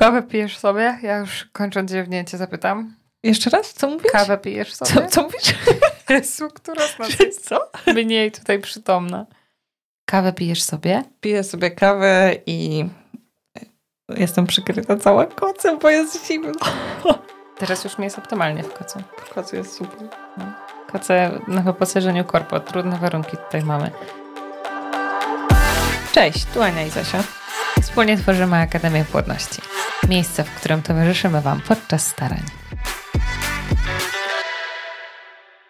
Kawę pijesz sobie? Ja już kończąc dziewnięcie zapytam. Jeszcze raz? Co mówisz? Kawę pijesz sobie? Co, co mówisz? Jezu, która z nas jest Co? mniej tutaj przytomna? Kawę pijesz sobie? Piję sobie kawę i jestem przykryta cała kocem, bo jest zimno. Teraz już mi jest optymalnie w kocu. Koc jest super. Koce na wyposażeniu korpo. Trudne warunki tutaj mamy. Cześć, tu Ania i Zosia. Wspólnie tworzymy Akademię Płodności. Miejsce, w którym towarzyszymy Wam podczas starań.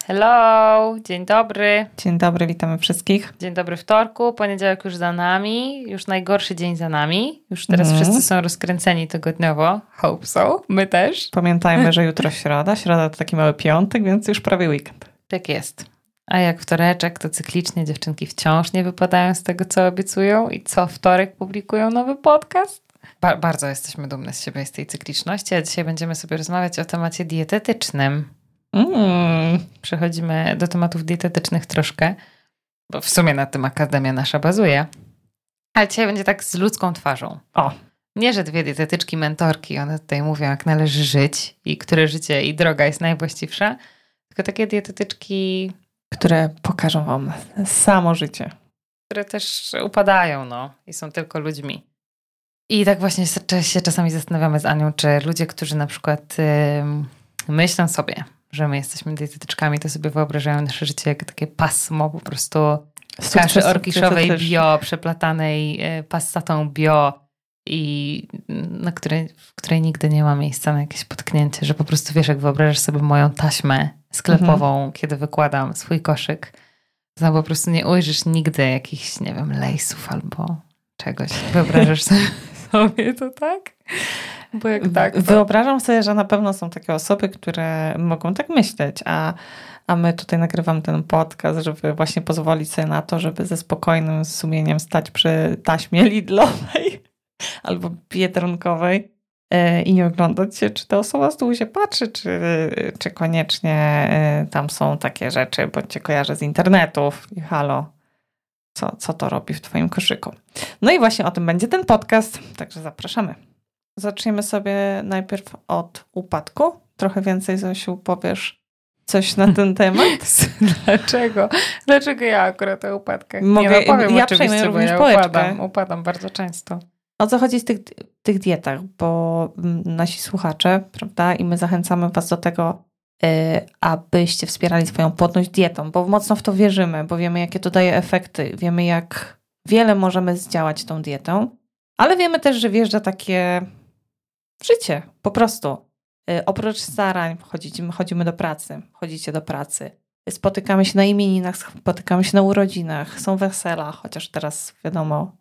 Hello, dzień dobry. Dzień dobry, witamy wszystkich. Dzień dobry wtorku, poniedziałek już za nami, już najgorszy dzień za nami. Już teraz Mhm. wszyscy są rozkręceni tygodniowo. Hope so. My też. Pamiętajmy, że jutro środa. Środa to taki mały piątek, więc już prawie weekend. Tak jest. A jak wtoreczek, to cyklicznie dziewczynki wciąż nie wypadają z tego, co obiecują i co wtorek publikują nowy podcast. Ba- bardzo jesteśmy dumne z siebie i z tej cykliczności, a dzisiaj będziemy sobie rozmawiać o temacie dietetycznym. Mm. Przechodzimy do tematów dietetycznych troszkę, bo w sumie na tym Akademia nasza bazuje. Ale dzisiaj będzie tak z ludzką twarzą. O, Nie, że dwie dietetyczki, mentorki, one tutaj mówią, jak należy żyć i które życie i droga jest najwłaściwsza, tylko takie dietetyczki które pokażą wam samo życie. które też upadają, no, i są tylko ludźmi. I tak właśnie się- czasami zastanawiamy z Anią, czy ludzie, którzy na przykład ym, myślą sobie, że my jesteśmy dietetyczkami, to sobie wyobrażają nasze życie jako takie pasmo po prostu kaszy orkiszowej bio, przeplatanej y, passatą bio i mm, na której, w której nigdy nie ma miejsca na jakieś potknięcie, że po prostu wiesz, jak wyobrażasz sobie moją taśmę sklepową, kiedy wykładam swój koszyk, to po prostu nie ujrzysz nigdy jakichś, nie wiem, lejsów albo czegoś. Wyobrażasz sobie, to tak? Bo jak tak, to... Wyobrażam sobie, że na pewno są takie osoby, które mogą tak myśleć, a, a my tutaj nagrywam ten podcast, żeby właśnie pozwolić sobie na to, żeby ze spokojnym sumieniem stać przy taśmie Lidlowej albo biedronkowej i nie oglądać się, czy ta osoba z tyłu się patrzy, czy, czy koniecznie e, tam są takie rzeczy, bo cię kojarzę z internetów i halo, co, co to robi w twoim koszyku. No i właśnie o tym będzie ten podcast, także zapraszamy. Zaczniemy sobie najpierw od upadku. Trochę więcej, Zosiu, powiesz coś na ten temat? Dlaczego? Dlaczego ja akurat o upadkach? Mogę- nie, no powiem ja przejmę bo również ja upadam, upadam bardzo często. O co chodzi z tych, tych dietach? Bo mm, nasi słuchacze, prawda, i my zachęcamy Was do tego, y, abyście wspierali swoją płodność dietą, bo mocno w to wierzymy, bo wiemy, jakie to daje efekty, wiemy, jak wiele możemy zdziałać tą dietą, ale wiemy też, że wjeżdża takie życie, po prostu. Y, Oprócz starań chodzimy, chodzimy do pracy, chodzicie do pracy, spotykamy się na imieninach, spotykamy się na urodzinach, są wesela, chociaż teraz wiadomo,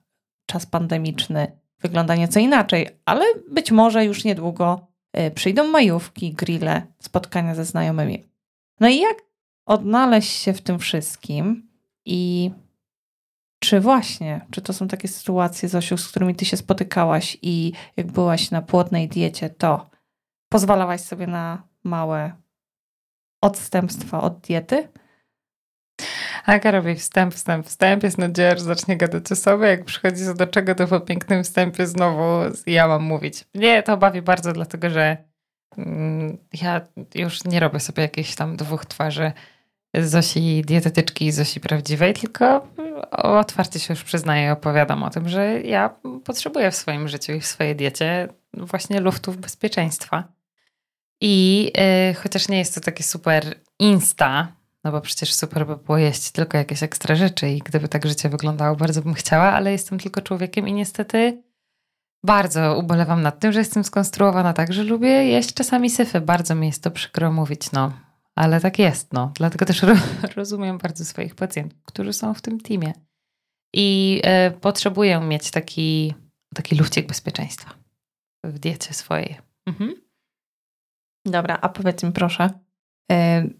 czas pandemiczny wygląda nieco inaczej, ale być może już niedługo y, przyjdą majówki, grille, spotkania ze znajomymi. No i jak odnaleźć się w tym wszystkim i czy właśnie, czy to są takie sytuacje, Zosiu, z którymi ty się spotykałaś i jak byłaś na płodnej diecie, to pozwalałaś sobie na małe odstępstwa od diety? Aga robi wstęp, wstęp, wstęp. Jest nadzieja, że zacznie gadać o sobie. Jak przychodzi co do czego, to po pięknym wstępie znowu ja mam mówić. Mnie to bawi bardzo, dlatego że mm, ja już nie robię sobie jakichś tam dwóch twarzy Zosi dietetyczki i Zosi prawdziwej, tylko otwarcie się już przyznaję i opowiadam o tym, że ja potrzebuję w swoim życiu i w swojej diecie właśnie luftów bezpieczeństwa. I y, chociaż nie jest to takie super insta, no bo przecież super by było jeść tylko jakieś ekstra rzeczy i gdyby tak życie wyglądało, bardzo bym chciała, ale jestem tylko człowiekiem i niestety bardzo ubolewam nad tym, że jestem skonstruowana tak, że lubię jeść czasami syfy. Bardzo mi jest to przykro mówić, no. Ale tak jest, no. Dlatego też ro rozumiem bardzo swoich pacjentów, którzy są w tym teamie. I e, potrzebuję mieć taki, taki lufcik bezpieczeństwa w diecie swojej. Mhm. Dobra, a powiedz mi proszę, y,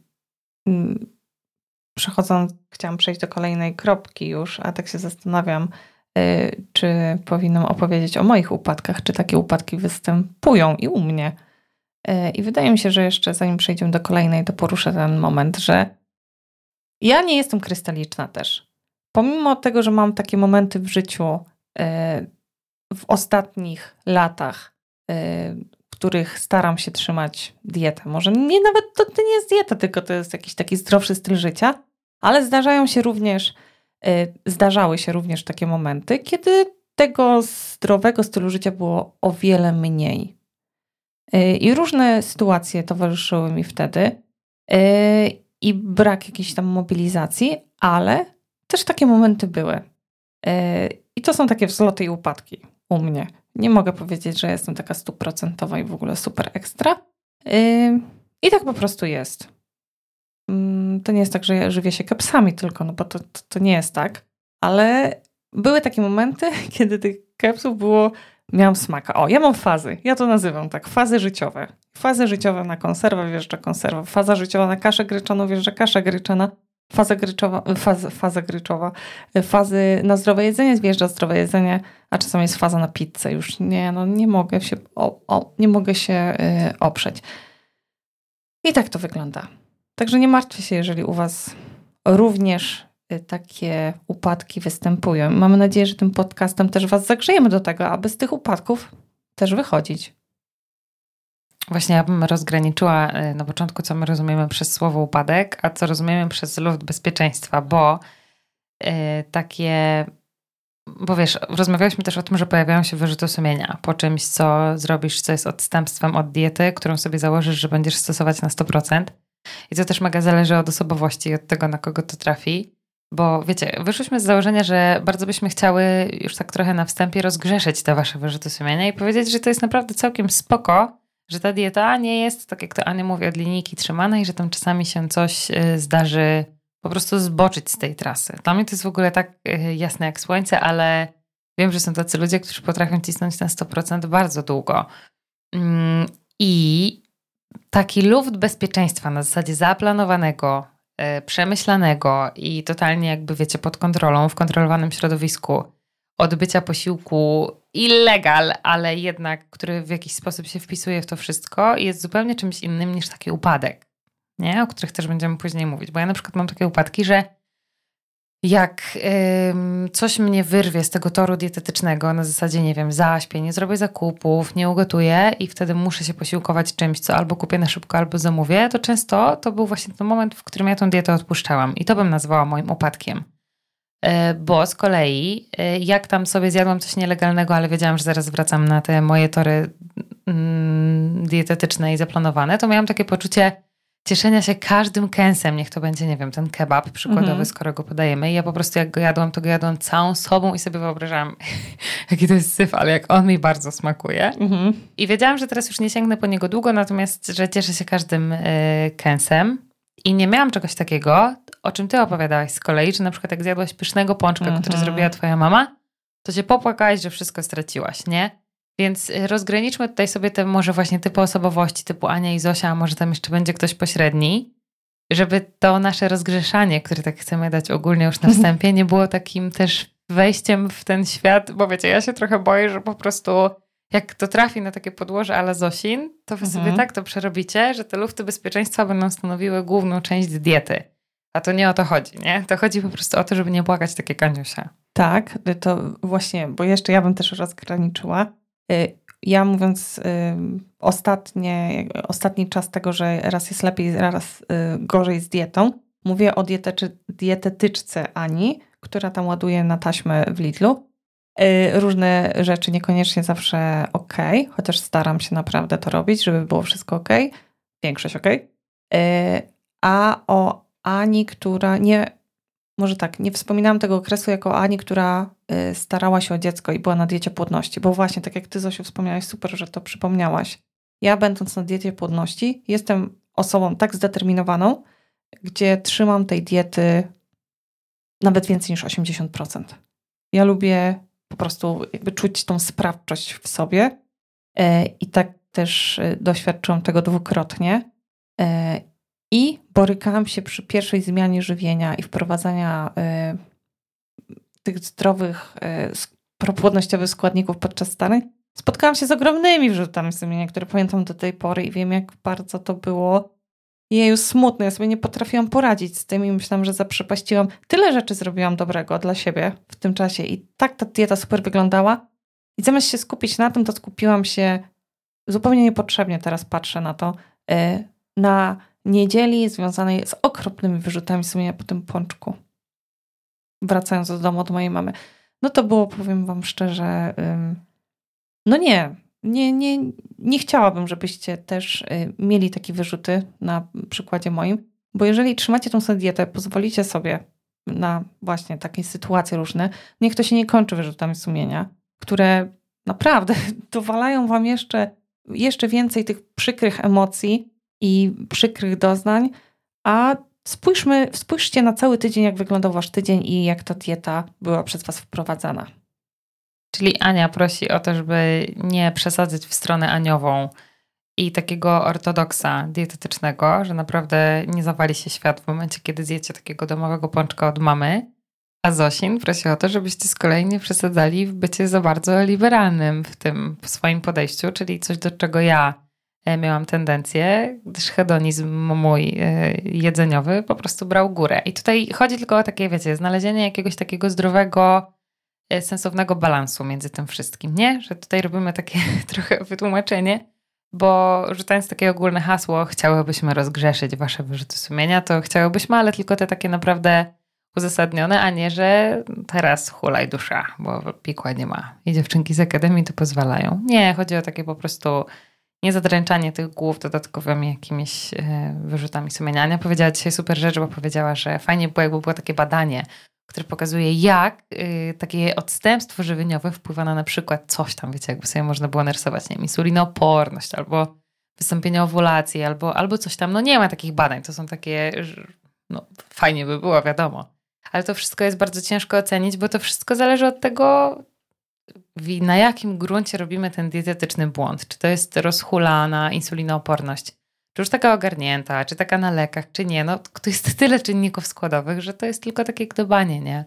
przechodząc, chciałam przejść do kolejnej kropki już, a tak się zastanawiam, y, czy powinnam opowiedzieć o moich upadkach, czy takie upadki występują i u mnie. Y, I wydaje mi się, że jeszcze zanim przejdziemy do kolejnej, to poruszę ten moment, że ja nie jestem krystaliczna też. Pomimo tego, że mam takie momenty w życiu y, w ostatnich latach, których staram się trzymać dietę. Może nie nawet to, to nie jest dieta, tylko to jest jakiś taki zdrowszy styl życia, ale zdarzają się również, zdarzały się również takie momenty, kiedy tego zdrowego stylu życia było o wiele mniej. I różne sytuacje towarzyszyły mi wtedy i brak jakiejś tam mobilizacji, ale też takie momenty były. I to są takie wzloty i upadki u mnie. Nie mogę powiedzieć, że jestem taka stuprocentowa i w ogóle super ekstra. I tak po prostu jest. Mm, to nie jest tak, że ja żywię się kepsami tylko, no bo to, to, to nie jest tak. Ale były takie momenty, kiedy tych kepsów było, miałam smaka. O, ja mam fazy, ja to nazywam tak, fazy życiowe. Fazy życiowe na konserwę wjeżdża konserwa, faza życiowa na kaszę gryczaną wjeżdża kasza gryczana, faza gryczowa, faza, faza gryczowa, fazy na zdrowe jedzenie wjeżdża zdrowe jedzenie, a czasami jest faza na pizzę. Już nie, no nie mogę się, o, o, nie mogę się y, oprzeć. I tak to wygląda. Także nie martwcie się, jeżeli u Was również Y, takie upadki występują. Mamy nadzieję, że tym podcastem też Was zagrzejemy do tego, aby z tych upadków też wychodzić. Właśnie ja bym rozgraniczyła y, na początku, co my rozumiemy przez słowo upadek, a co rozumiemy przez luft bezpieczeństwa, bo yy, takie bo wiesz, rozmawialiśmy też o tym, że pojawiają się wyrzuty sumienia po czymś, co zrobisz, co jest odstępstwem od diety, którą sobie założysz, że będziesz stosować na 100%. I to też mega zależy od osobowości i od tego, na kogo to trafi. Bo wiecie, wyszłyśmy z założenia, że bardzo byśmy chciały już tak trochę na wstępie rozgrzeszyć te wasze wyrzuty sumienia i powiedzieć, że to jest naprawdę całkiem spoko, że ta dieta nie jest, tak jak to Ania mówi, od linijki trzymana i że tam czasami się coś y, zdarzy po prostu zboczyć z tej trasy. Dla mnie to jest w ogóle tak y, jasne jak słońce, ale wiem, że są tacy ludzie, którzy potrafią cisnąć na 100% bardzo długo. Mm, I taki luft bezpieczeństwa na zasadzie zaplanowanego, E, przemyślanego i totalnie jakby wiecie pod kontrolą, w kontrolowanym środowisku odbycia posiłku illegal, ale jednak, który w jakiś sposób się wpisuje w to wszystko, jest zupełnie czymś innym niż taki upadek, nie? o których też będziemy później mówić. Bo ja na przykład mam takie upadki, że jak ym, coś mnie wyrwie z tego toru dietetycznego, na zasadzie, nie wiem, zaśpię, nie zrobię zakupów, nie ugotuję i wtedy muszę się posiłkować czymś, co albo kupię na szybko, albo zamówię, to często to był właśnie ten moment, w którym ja tą dietę odpuszczałam. I to bym nazwała moim upadkiem. Yy, bo z kolei, yy, jak tam sobie zjadłam coś nielegalnego, ale wiedziałam, że zaraz wracam na te moje tory yy, dietetyczne i zaplanowane, to miałam takie poczucie, cieszenia się każdym kęsem, niech to będzie, nie wiem, ten kebab przykładowy, mm -hmm. skoro go podajemy. I ja po prostu jak go jadłam, to go jadłam całą sobą i sobie wyobrażałam, jaki to jest syf, ale jak on mi bardzo smakuje. Mm -hmm. I wiedziałam, że teraz już nie sięgnę po niego długo, natomiast, że cieszę się każdym y, kęsem. I nie miałam czegoś takiego, o czym ty opowiadałaś z kolei, że na przykład jak zjadłaś pysznego pączka, mm -hmm. który mhm. zrobiła twoja mama, to się popłakałaś, że wszystko straciłaś, nie? Więc y, rozgraniczmy tutaj sobie te może właśnie typy osobowości, typu Ania i Zosia, a może tam jeszcze będzie ktoś pośredni, żeby to nasze rozgrzeszanie, które tak chcemy dać ogólnie już na wstępie, nie było takim też wejściem w ten świat, bo wiecie, ja się trochę boję, że po prostu jak to trafi na takie podłoże ala Zosin, to wy mhm. sobie tak to przerobicie, że te lufty bezpieczeństwa będą stanowiły główną część diety. A to nie o to chodzi, nie? To chodzi po prostu o to, żeby nie błagać takie kaniusia. Tak, to właśnie, bo jeszcze ja bym też rozgraniczyła. Y, ja mówiąc y, ostatnie, ostatni czas tego, że raz jest lepiej, raz y, gorzej z dietą, mówię o dieteczy, dietetyczce Ani, która tam ładuje na taśmę w Lidlu. Różne rzeczy niekoniecznie zawsze ok, chociaż staram się naprawdę to robić, żeby było wszystko ok. Większość ok. A o Ani, która nie może tak, nie wspominałam tego okresu jako Ani, która y, starała się o dziecko i była na diecie płodności, bo właśnie, tak jak ty Zosiu wspomniałaś, super, że to przypomniałaś. Ja będąc na diecie płodności, jestem osobą tak zdeterminowaną, gdzie trzymam tej diety nawet więcej niż 80%. Ja lubię po prostu jakby czuć tą sprawczość w sobie e, i tak też e, doświadczyłam tego dwukrotnie. E, i borykałam się przy pierwszej zmianie żywienia i wprowadzania tych zdrowych, y, płodnościowych składników podczas starań. Spotkałam się z ogromnymi wrzutami sumienia, które pamiętam do tej pory i wiem, jak bardzo to było jej smutne. Ja sobie nie potrafiłam poradzić z tym i myślałam, że zaprzepaściłam. Tyle rzeczy zrobiłam dobrego dla siebie w tym czasie i tak ta dieta super wyglądała. I zamiast się skupić na tym, to skupiłam się zupełnie niepotrzebnie teraz patrzę na to, y, na niedzieli związanej z okropnymi wyrzutami sumienia po tym pączku. Wracając do domu od mojej mamy. No to było, powiem wam szczerze, no nie, nie, nie, nie chciałabym, żebyście też y, mieli takie wyrzuty na przykładzie moim, bo jeżeli trzymacie tą sobie dietę, pozwolicie sobie na właśnie takie sytuacje różne, niech to się nie kończy wyrzutami sumienia, które naprawdę dowalają wam jeszcze, jeszcze więcej tych przykrych emocji i przykrych doznań, a spójrzmy, spójrzcie na cały tydzień, jak wyglądał wasz tydzień i jak ta dieta była przez was wprowadzana. Czyli Ania prosi o to, żeby nie przesadzać w stronę aniową i takiego ortodoksa dietetycznego, że naprawdę nie zawali się świat w momencie, kiedy zjecie takiego domowego pączka od mamy. A Zosin prosi o to, żebyście z kolei nie przesadzali w bycie za bardzo liberalnym w tym swoim podejściu, czyli coś, do czego ja e, miałam tendencję, gdyż hedonizm mój e, jedzeniowy po prostu brał górę. I tutaj chodzi tylko o takie, wiecie, znalezienie jakiegoś takiego zdrowego, sensownego balansu między tym wszystkim, nie? Że tutaj robimy takie trochę wytłumaczenie, bo rzucając takie ogólne hasło, chciałybyśmy rozgrzeszyć wasze wyrzuty sumienia, to chciałybyśmy, ale tylko te takie naprawdę uzasadnione, a nie, że teraz hulaj dusza, bo pikła nie ma. I dziewczynki z akademii to pozwalają. Nie, chodzi o takie po prostu niezadręczanie tych głów dodatkowymi jakimiś e, wyrzutami sumienia. Ania powiedziała dzisiaj super rzecz, bo powiedziała, że fajnie było, jakby było takie badanie, które pokazuje, jak y, takie odstępstwo żywieniowe wpływa na na przykład coś tam, wiecie, jakby sobie można było narysować, nie wiem, insulinooporność albo wystąpienie owulacji, albo, albo coś tam. No nie ma takich badań, to są takie, no fajnie by było, wiadomo. Ale to wszystko jest bardzo ciężko ocenić, bo to wszystko zależy od tego, na jakim gruncie robimy ten dietetyczny błąd. Czy to jest rozhulana insulinooporność, czy już taka ogarnięta, czy taka na lekach, czy nie. No, to jest tyle czynników składowych, że to jest tylko takie gdybanie, nie?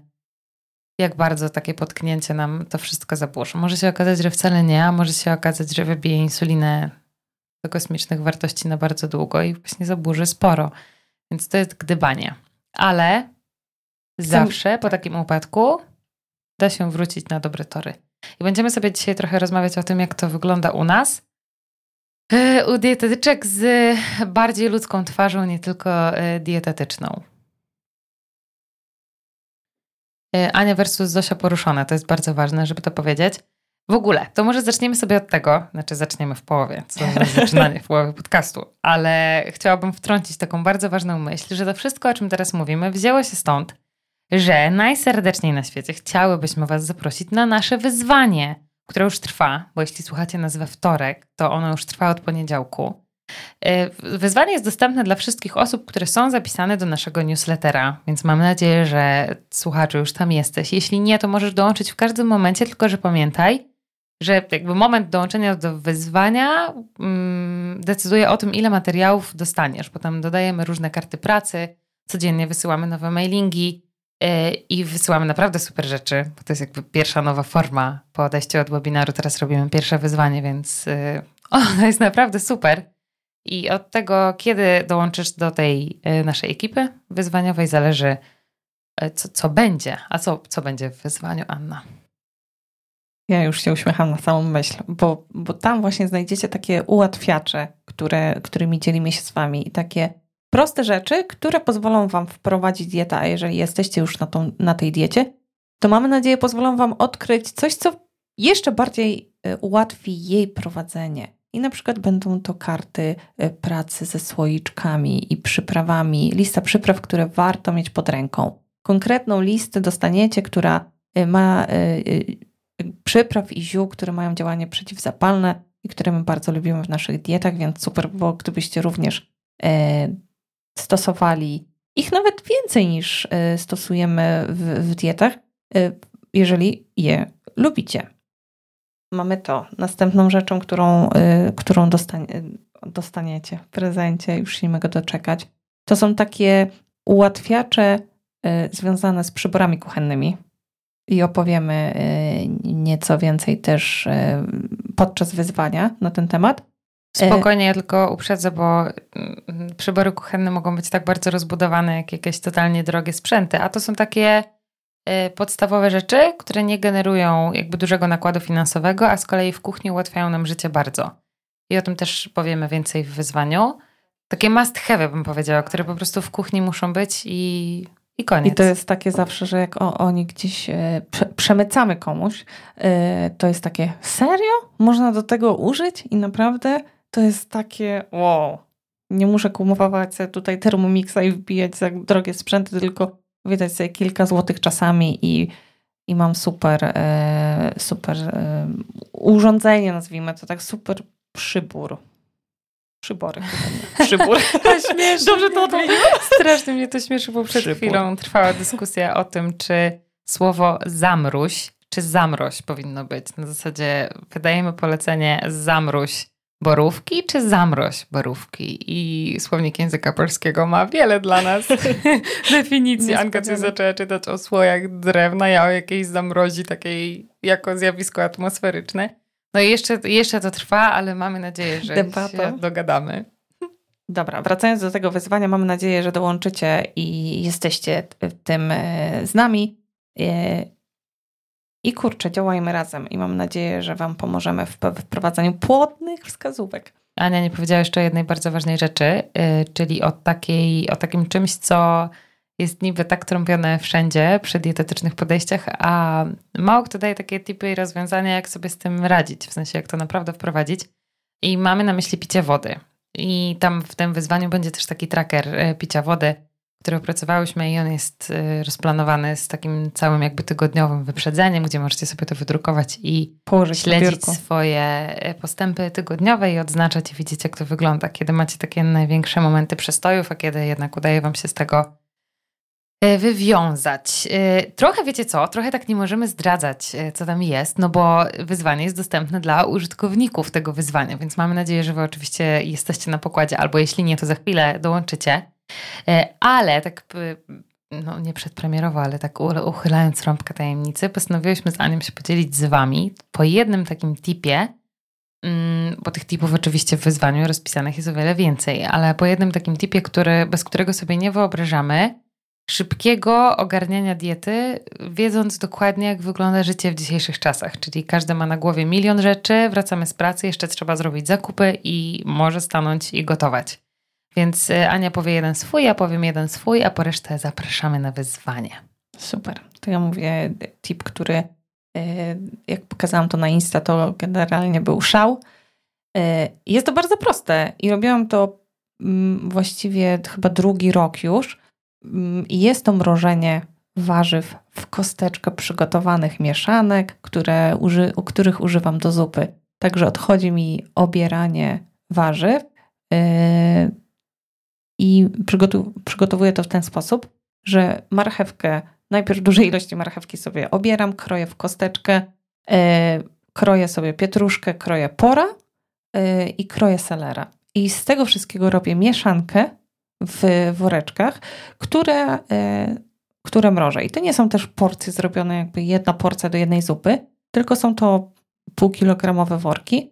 Jak bardzo takie potknięcie nam to wszystko zaburzy. Może się okazać, że wcale nie, a może się okazać, że wybije insulinę do kosmicznych wartości na bardzo długo i właśnie zaburzy sporo. Więc to jest gdybanie. Ale zawsze po takim upadku da się wrócić na dobre tory. I będziemy sobie dzisiaj trochę rozmawiać o tym, jak to wygląda u nas. E, u dietetyczek z bardziej ludzką twarzą, nie tylko e, dietetyczną. E, Ania versus Zosia poruszone, to jest bardzo ważne, żeby to powiedzieć. W ogóle, to może zaczniemy sobie od tego, znaczy zaczniemy w połowie, co zaczynanie w połowie podcastu, ale chciałabym wtrącić taką bardzo ważną myśl, że to wszystko, o czym teraz mówimy, wzięło się stąd, że najserdeczniej na świecie chciałybyśmy Was zaprosić na nasze wyzwanie, które już trwa, bo jeśli słuchacie nas we wtorek, to ono już trwa od poniedziałku. E, wyzwanie jest dostępne dla wszystkich osób, które są zapisane do naszego newslettera, więc mam nadzieję, że słuchaczu już tam jesteś. Jeśli nie, to możesz dołączyć w każdym momencie, tylko że pamiętaj, że jakby moment dołączenia do wyzwania mm, decyduje o tym, ile materiałów dostaniesz, bo tam dodajemy różne karty pracy, codziennie wysyłamy nowe mailingi i wysyłamy naprawdę super rzeczy, bo to jest jakby pierwsza nowa forma po odejściu od webinaru. Teraz robimy pierwsze wyzwanie, więc yy, ono jest naprawdę super. I od tego, kiedy dołączysz do tej yy, naszej ekipy wyzwaniowej, zależy, co, co będzie. A co, co będzie w wyzwaniu, Anna? Ja już się uśmiecham na samą myśl, bo, bo tam właśnie znajdziecie takie ułatwiacze, które, którymi dzielimy się z Wami i takie proste rzeczy, które pozwolą Wam wprowadzić dietę, a jeżeli jesteście już na, tą, na tej diecie, to mamy nadzieję pozwolą Wam odkryć coś, co jeszcze bardziej y, ułatwi jej prowadzenie. I na przykład będą to karty y, pracy ze słoiczkami i przyprawami, lista przypraw, które warto mieć pod ręką. Konkretną listę dostaniecie, która y, ma przypraw i ziół, które mają działanie przeciwzapalne i które my bardzo lubimy w naszych dietach, więc super było, gdybyście również e, stosowali ich nawet więcej niż e, stosujemy w, w dietach, e, jeżeli je lubicie. Mamy to. Następną rzeczą, którą, którą dostanie, dostaniecie w prezencie, już się nie mogę doczekać, to są takie ułatwiacze związane z przyborami kuchennymi i opowiemy y, nieco więcej też y, podczas wyzwania na ten temat. Spokojnie, ja tylko uprzedzę, bo mm, przybory kuchenne mogą być tak bardzo rozbudowane jak jakieś totalnie drogie sprzęty, a to są takie y, podstawowe rzeczy, które nie generują jakby dużego nakładu finansowego, a z kolei w kuchni ułatwiają nam życie bardzo. i o tym też powiemy więcej w wyzwaniu. Takie must have, bym powiedziała, które po prostu w kuchni muszą być i, i koniec. I to jest takie zawsze, że jak o, oni gdzieś e, prze, przemycamy komuś, e, to jest takie, serio? Można do tego użyć? I naprawdę to jest takie, wow. Nie muszę kupować sobie tutaj Thermomixa i wbijać za drogie sprzęty, tylko wydać sobie kilka złotych czasami i, i mam super, e, super e, urządzenie, nazwijmy to tak, super przybór. Przybory. Przybór. śmieszy. Dobrze to odmieniłam? Strasznie mnie to śmieszy, bo przed Przybór. chwilą trwała dyskusja o tym, czy słowo zamruś, czy zamroź powinno być. Na zasadzie wydajemy polecenie zamruś borówki czy zamroź borówki. I słownik języka polskiego ma wiele dla nas definicji. Anka coś zaczęła czytać o słojach drewna, ja o jakiejś zamrozi takiej jako zjawisko atmosferyczne. No i jeszcze, jeszcze to trwa, ale mamy nadzieję, że Debata. się dogadamy. Dobra, wracając do tego wyzwania, mamy nadzieję, że dołączycie i jesteście tym e, z nami. I kurczę, działajmy razem i mam nadzieję, że Wam pomożemy w wprowadzaniu płodnych wskazówek. Ania nie powiedziała jeszcze jednej bardzo ważnej rzeczy, e, czyli o, takiej, o takim czymś, co jest niby tak trąbione wszędzie przy dietetycznych podejściach, a mało kto daje takie typy i rozwiązania, jak sobie z tym radzić, w sensie jak to naprawdę wprowadzić. I mamy na myśli picie wody. I tam w tym wyzwaniu będzie też taki tracker e, picia wody, który opracowałyśmy i on jest e, rozplanowany z takim całym jakby tygodniowym wyprzedzeniem, gdzie możecie sobie to wydrukować i Położyć śledzić swoje e, postępy tygodniowe i odznaczać i widzieć jak to wygląda, kiedy macie takie największe momenty przestojów, a kiedy jednak udaje wam się z tego E, wywiązać. E, trochę wiecie co, trochę tak nie możemy zdradzać, co tam jest, no bo wyzwanie jest dostępne dla użytkowników tego wyzwania, więc mamy nadzieję, że wy oczywiście jesteście na pokładzie, albo jeśli nie, to za chwilę dołączycie. Ale tak, no nie przedpremierowo, ale tak uchylając rąbkę tajemnicy, postanowiłyśmy z Anią się podzielić z wami po jednym takim tipie, mm, bo tych tipów oczywiście w wyzwaniu rozpisanych jest o wiele więcej, ale po jednym takim tipie, który, bez którego sobie nie wyobrażamy, szybkiego ogarniania diety, wiedząc dokładnie, jak wygląda życie w dzisiejszych czasach. Czyli każdy ma na głowie milion rzeczy, wracamy z pracy, jeszcze trzeba zrobić zakupy i może stanąć i gotować. Więc e, Ania powie jeden swój, ja powiem jeden swój, a po resztę zapraszamy na wyzwanie. Super. To ja mówię tip, który e, jak pokazałam to na Insta, to generalnie był szał. E, jest to bardzo proste i robiłam to mm, właściwie chyba drugi rok już Mm, jest to mrożenie warzyw w kosteczkę przygotowanych mieszanek, które uży, których używam do zupy. Także odchodzi mi obieranie warzyw i przygotowuję to w ten sposób, że marchewkę, najpierw duże ilości marchewki sobie obieram, kroję w kosteczkę, yy, kroję sobie pietruszkę, kroję pora yy, i kroję selera. I z tego wszystkiego robię mieszankę, w woreczkach, które, e, które mrożę. I to nie są też porcje zrobione jakby jedna porcja do jednej zupy, tylko są to półkilogramowe worki,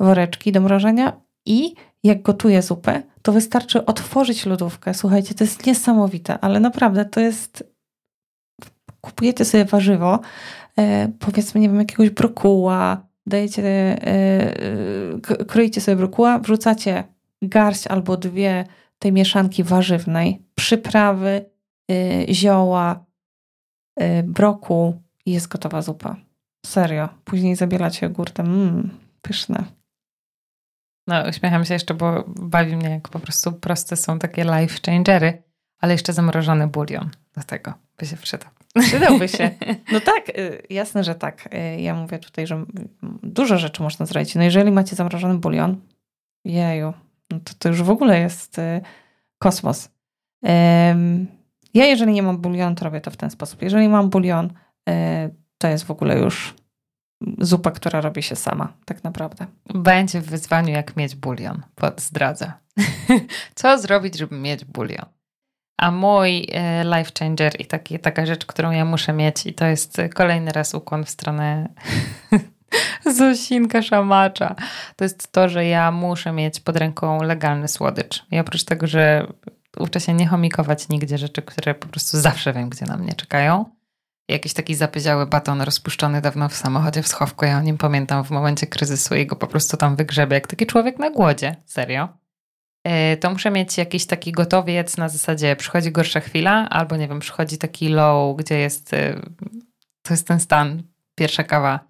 woreczki do mrożenia i jak gotuję zupę, to wystarczy otworzyć lodówkę. Słuchajcie, to jest niesamowite, ale naprawdę to jest... Kupujecie sobie warzywo, e, powiedzmy, nie wiem, jakiegoś brokuła, dajecie, e, kroicie sobie brokuła, wrzucacie garść albo dwie tej mieszanki warzywnej, przyprawy, zioła, yy, broku i jest gotowa zupa. Serio. Później zabielacie jogurtem. Mmm, pyszne. No, uśmiecham się jeszcze, bo bawi mnie, jak po prostu proste są takie life changery, ale jeszcze zamrożony bulion do tego by się przydał. Przydałby się. No tak, y, jasne, że tak. Y, ja mówię tutaj, że dużo rzeczy można zrobić. No jeżeli macie zamrożony bulion, jeju, no to to już w ogóle jest y, kosmos. Ja jeżeli nie mam bulion, to robię to w ten sposób. Jeżeli mam bulion, to jest w ogóle już zupa, która robi się sama, tak naprawdę. Będzie w wyzwaniu, jak mieć bulion. Zdradzę. Co zrobić, żeby mieć bulion? A mój y, life changer i taki, taka rzecz, którą ja muszę mieć, i to jest kolejny raz ukłon w stronę Zosinka szamacza. To jest to, że ja muszę mieć pod ręką legalny słodycz. I oprócz tego, że uczę się nie chomikować nigdzie rzeczy, które po prostu zawsze wiem, gdzie na mnie czekają, jakiś taki zapyziały baton rozpuszczony dawno w samochodzie w schowku. Ja o nim pamiętam w momencie kryzysu i go po prostu tam wygrzebie, jak taki człowiek na głodzie. Serio. E, to muszę mieć jakiś taki gotowiec na zasadzie przychodzi gorsza chwila, albo nie wiem, przychodzi taki low, gdzie jest, e, to jest ten stan, pierwsza kawa,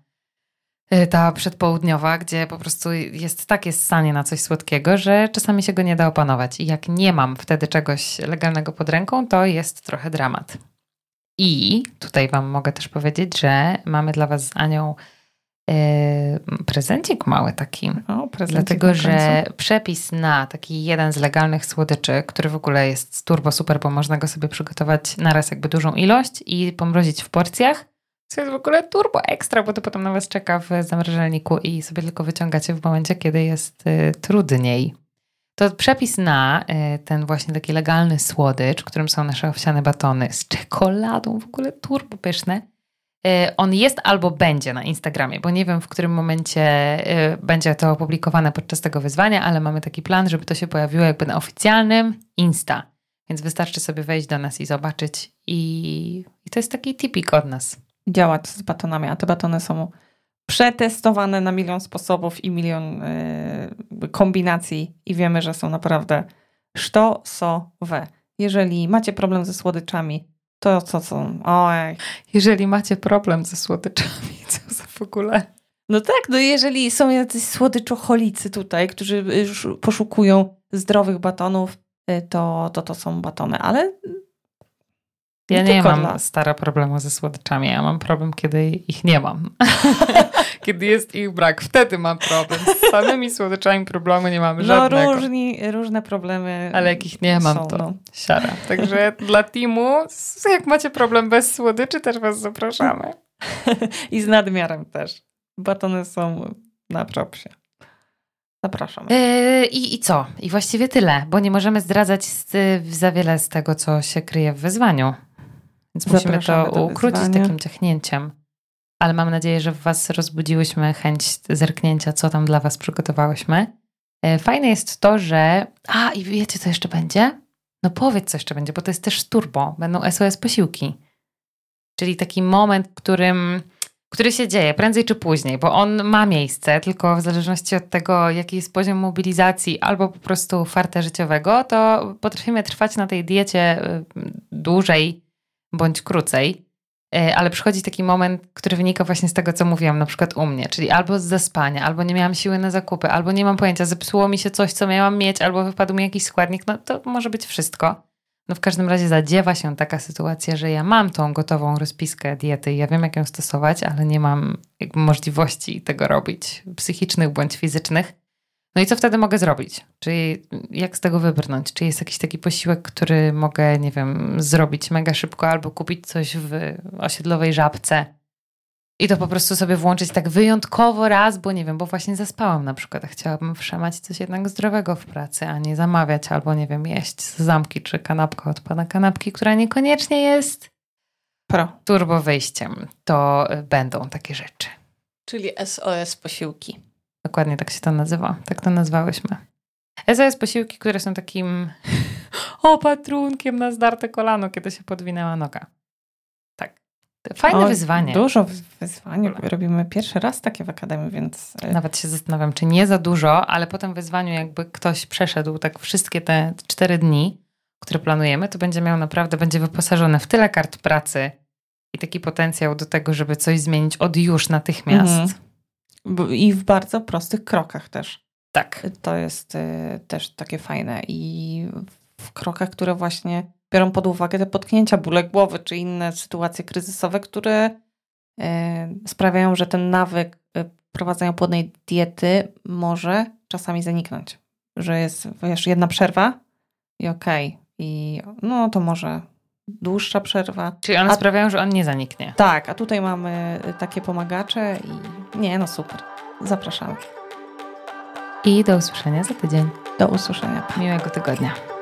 e, ta przedpołudniowa, gdzie po prostu jest takie ssanie na coś słodkiego, że czasami się go nie da opanować. I jak nie mam wtedy czegoś legalnego pod ręką, to jest trochę dramat. I tutaj Wam mogę też powiedzieć, że mamy dla Was z Anią yy, prezencik mały taki. O, prezencik dlatego, że przepis na taki jeden z legalnych słodyczy, który w ogóle jest turbo super, bo można go sobie przygotować na raz jakby dużą ilość i pomrozić w porcjach. To jest w ogóle turbo ekstra, bo to potem na Was czeka w zamrażalniku i sobie tylko wyciągacie w momencie, kiedy jest y, trudniej. To przepis na y, ten właśnie taki legalny słodycz, którym są nasze owsiane batony z czekoladą, w ogóle turbo pyszne. Y, on jest albo będzie na Instagramie, bo nie wiem w którym momencie y, będzie to opublikowane podczas tego wyzwania, ale mamy taki plan, żeby to się pojawiło jakby na oficjalnym Insta. Więc wystarczy sobie wejść do nas i zobaczyć. I, i to jest taki tipik od nas. Działać z batonami, a te batony są przetestowane na milion sposobów i milion y, kombinacji i wiemy, że są naprawdę sztosowe. Jeżeli macie problem ze słodyczami, to co są? Oj. Jeżeli macie problem ze słodyczami, co za w ogóle? No tak, no jeżeli są jacyś słodyczoholicy tutaj, którzy poszukują zdrowych batonów, y, to to, to są batony, ale ja nie, nie mam dla... stara problemu ze słodyczami. Ja mam problem, kiedy ich nie mam. kiedy jest ich brak, wtedy mam problem. Z samymi słodyczami problemu nie mamy no, żadnego. No różni, różne problemy Ale jak ich nie mam, są, to no. siara. Także dla teamu, jak macie problem bez słodyczy, też was zapraszamy. I z nadmiarem też. Batony są na propsie. Zapraszam. Yy, i, I co? I właściwie tyle, bo nie możemy zdradzać z, za wiele z tego, co się kryje w wyzwaniu. Więc musimy to ukrócić takim ciachnięciem. Ale mam nadzieję, że w Was rozbudziłyśmy chęć zerknięcia, co tam dla Was przygotowałyśmy. E, fajne jest to, że. A, i wiecie, co jeszcze będzie? No powiedz, co jeszcze będzie, bo to jest też turbo. Będą SOS posiłki. Czyli taki moment, którym, który się dzieje prędzej czy później, bo on ma miejsce, tylko w zależności od tego, jaki jest poziom mobilizacji albo po prostu farta życiowego, to potrafimy trwać na tej diecie y, dłużej bądź krócej. E, ale przychodzi taki moment, który wynika właśnie z tego, co mówiłam, na przykład u mnie, czyli albo z zaspania, albo nie miałam siły na zakupy, albo nie mam pojęcia, zepsuło mi się coś, co miałam mieć, albo wypadł mi jakiś składnik, no to może być wszystko. No w każdym razie zadziewa się taka sytuacja, że ja mam tą gotową rozpiskę diety ja wiem, jak ją stosować, ale nie mam możliwości tego robić, psychicznych bądź fizycznych. No i co wtedy mogę zrobić? Czyli jak z tego wybrnąć? Czy jest jakiś taki posiłek, który mogę, nie wiem, zrobić mega szybko albo kupić coś w osiedlowej żabce i to po prostu sobie włączyć tak wyjątkowo raz, bo nie wiem, bo właśnie zaspałam na przykład, a chciałabym wszemać coś jednak zdrowego w pracy, a nie zamawiać albo, nie wiem, jeść z zamki czy kanapka od pana kanapki, która niekoniecznie jest Pro. turbo wyjściem. To będą takie rzeczy. Czyli SOS posiłki. Dokładnie tak się to nazywa. Tak to nazwałyśmy. SOS posiłki, które są takim opatrunkiem na zdarte kolano, kiedy się podwinęła noga. Tak. Fajne o, wyzwanie. Dużo wyzwań. Robimy pierwszy raz takie w Akademii, więc... E, Nawet się zastanawiam, czy nie za dużo, ale po tym wyzwaniu jakby ktoś przeszedł tak wszystkie te cztery dni, które planujemy, to będzie miał naprawdę, będzie wyposażony w tyle kart pracy i taki potencjał do tego, żeby coś zmienić od już natychmiast. Mhm i w bardzo prostych krokach też. Tak. To jest y, też takie fajne. I w krokach, które właśnie biorą pod uwagę te potknięcia, bóle głowy czy inne sytuacje kryzysowe, które y, sprawiają, że ten nawyk y, prowadzenia płodnej diety może czasami zaniknąć. Że jest wiesz, jedna przerwa i okej. Okay. I no to może dłuższa przerwa. Czyli one a, sprawiają, że on nie zaniknie. Tak, a tutaj mamy takie pomagacze i nie, no super. Zapraszamy. I do usłyszenia za tydzień. Do usłyszenia. Miłego tygodnia.